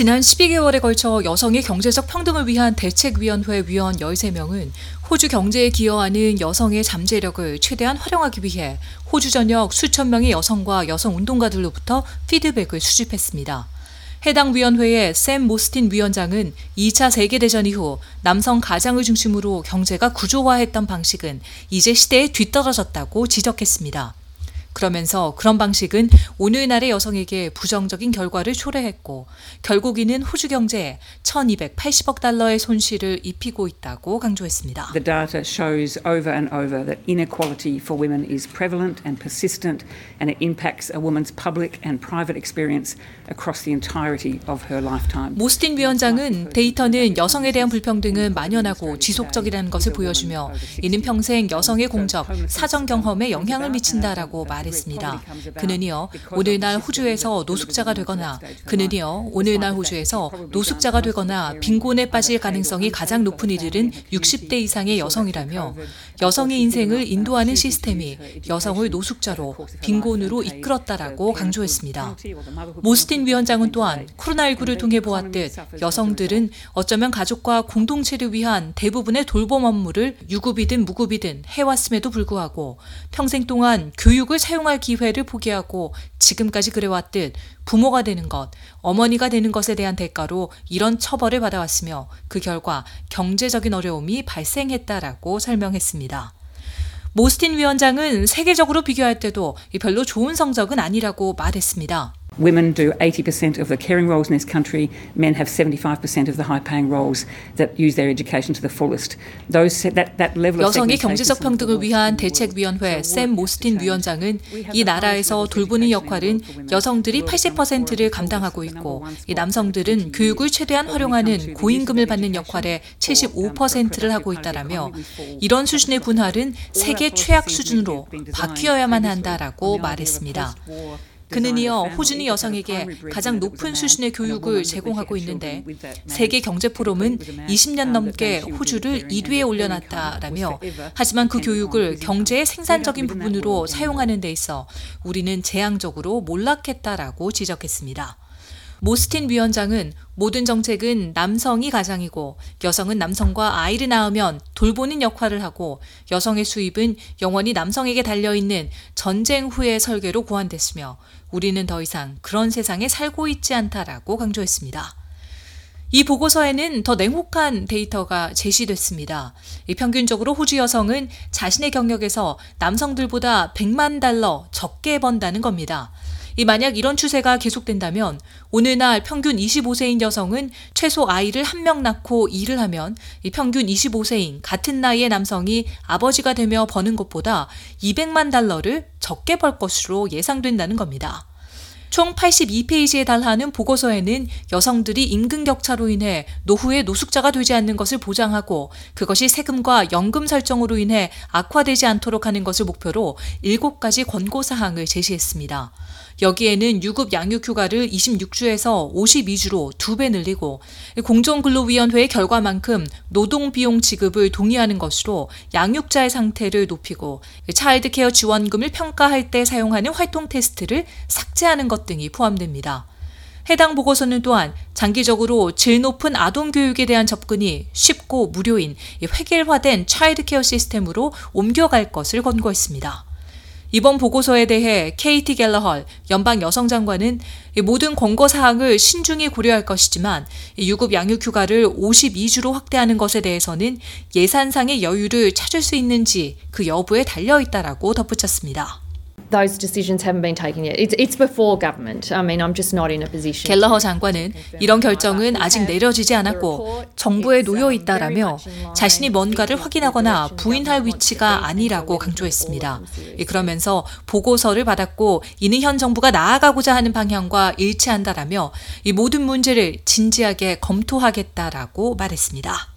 지난 12개월에 걸쳐 여성의 경제적 평등을 위한 대책위원회 위원 13명은 호주 경제에 기여하는 여성의 잠재력을 최대한 활용하기 위해 호주 전역 수천 명의 여성과 여성 운동가들로부터 피드백을 수집했습니다. 해당 위원회의 샘 모스틴 위원장은 2차 세계대전 이후 남성 가장을 중심으로 경제가 구조화했던 방식은 이제 시대에 뒤떨어졌다고 지적했습니다. 그러면서 그런 방식은 오늘날의 여성에게 부정적인 결과를 초래했고 결국 이는 호주 경제에 1280억 달러의 손실을 입히고 있다고 강조했습니다. The data shows over and over that inequality for women is prevalent and persistent and it impacts a woman's public and private experience across the entirety of her lifetime. 모스틴 위원장은 데이터는 여성에 대한 불평등은 만연하고 지속적이라는 것을 보여주며 이는 평생 여성의 공적, 사정 경험에 영향을 미친다라고 말 말했습니다. 그는 이어 오늘날 호주에서 노숙자가 되거나 그는 이어 오늘날 호주에서 노숙자가 되거나 빈곤에 빠질 가능성이 가장 높은 이들은 60대 이상의 여성이라며 여성의 인생을 인도하는 시스템이 여성을 노숙자로 빈곤으로 이끌었다라고 강조했습니다. 모스틴 위원장은 또한 코로나19를 통해 보았듯 여성들은 어쩌면 가족과 공동체를 위한 대부분의 돌봄 업무를 유급이든 무급이든 해왔음에도 불구하고 평생 동안 교육을 사용할 기회를 포기하고 지금까지 그래왔듯 부모가 되는 것, 어머니가 되는 것에 대한 대가로 이런 처벌을 받아왔으며 그 결과 경제적인 어려움이 발생했다라고 설명했습니다. 모스틴 위원장은 세계적으로 비교할 때도 별로 좋은 성적은 아니라고 말했습니다. Women do 80% of the caring roles in this country. Men have 75% of the high-paying roles that use their education to the fullest. Those that that level of 여성의 경제적 평등을 위한 대책위원회 샘 모스틴 위원장은 이 나라에서 돌보는 역할은 여성들이 80%를 감당하고 있고 이 남성들은 교육을 최대한 활용하는 고임금을 받는 역할에 75%를 하고 있다라며 이런 수준의 분할은 세계 최악 수준으로 바뀌어야만 한다라고 말했습니다. 그는 이어 호주니 여성에게 가장 높은 수준의 교육을 제공하고 있는데 세계 경제 포럼은 20년 넘게 호주를 1위에 올려놨다라며 하지만 그 교육을 경제의 생산적인 부분으로 사용하는 데 있어 우리는 재앙적으로 몰락했다라고 지적했습니다. 모스틴 위원장은 모든 정책은 남성이 가장이고 여성은 남성과 아이를 낳으면 돌보는 역할을 하고 여성의 수입은 영원히 남성에게 달려있는 전쟁 후의 설계로 고안됐으며 우리는 더 이상 그런 세상에 살고 있지 않다라고 강조했습니다. 이 보고서에는 더 냉혹한 데이터가 제시됐습니다. 평균적으로 호주 여성은 자신의 경력에서 남성들보다 100만 달러 적게 번다는 겁니다. 이 만약 이런 추세가 계속된다면 오늘날 평균 25세인 여성은 최소 아이를 한 명 낳고 일을 하면 이 평균 25세인 같은 나이의 남성이 아버지가 되며 버는 것보다 200만 달러를 적게 벌 것으로 예상된다는 겁니다. 총 82페이지에 달하는 보고서에는 여성들이 임금 격차로 인해 노후에 노숙자가 되지 않는 것을 보장하고 그것이 세금과 연금 설정으로 인해 악화되지 않도록 하는 것을 목표로 7가지 권고사항을 제시했습니다. 여기에는 유급 양육 휴가를 26주에서 52주로 2배 늘리고 공정근로위원회의 결과만큼 노동비용 지급을 동의하는 것으로 양육자의 상태를 높이고 차일드케어 지원금을 평가할 때 사용하는 활동 테스트를 삭제하는 것 등이 포함됩니다. 해당 보고서는 또한 장기적으로 질 높은 아동 교육에 대한 접근이 쉽고 무료인 획일화된 차일드케어 시스템으로 옮겨갈 것을 권고했습니다. 이번 보고서에 대해 케이티 갤러헐 연방 여성장관은 모든 권고 사항을 신중히 고려할 것이지만 유급 양육 휴가를 52주로 확대하는 것에 대해서는 예산상의 여유를 찾을 수 있는지 그 여부에 달려 있다라고 덧붙였습니다. Those decisions haven't been taken yet. It's, it's before government. I mean, I'm just not in a position. 갤러허 장관은 이런 결정은 아직 내려지지 않았고 정부에 놓여 있다라며 자신이 뭔가를 확인하거나 부인할 위치가 아니라고 강조했습니다. 그러면서 보고서를 받았고 이는 현 정부가 나아가고자 하는 방향과 일치한다라며 이 모든 문제를 진지하게 검토하겠다라고 말했습니다.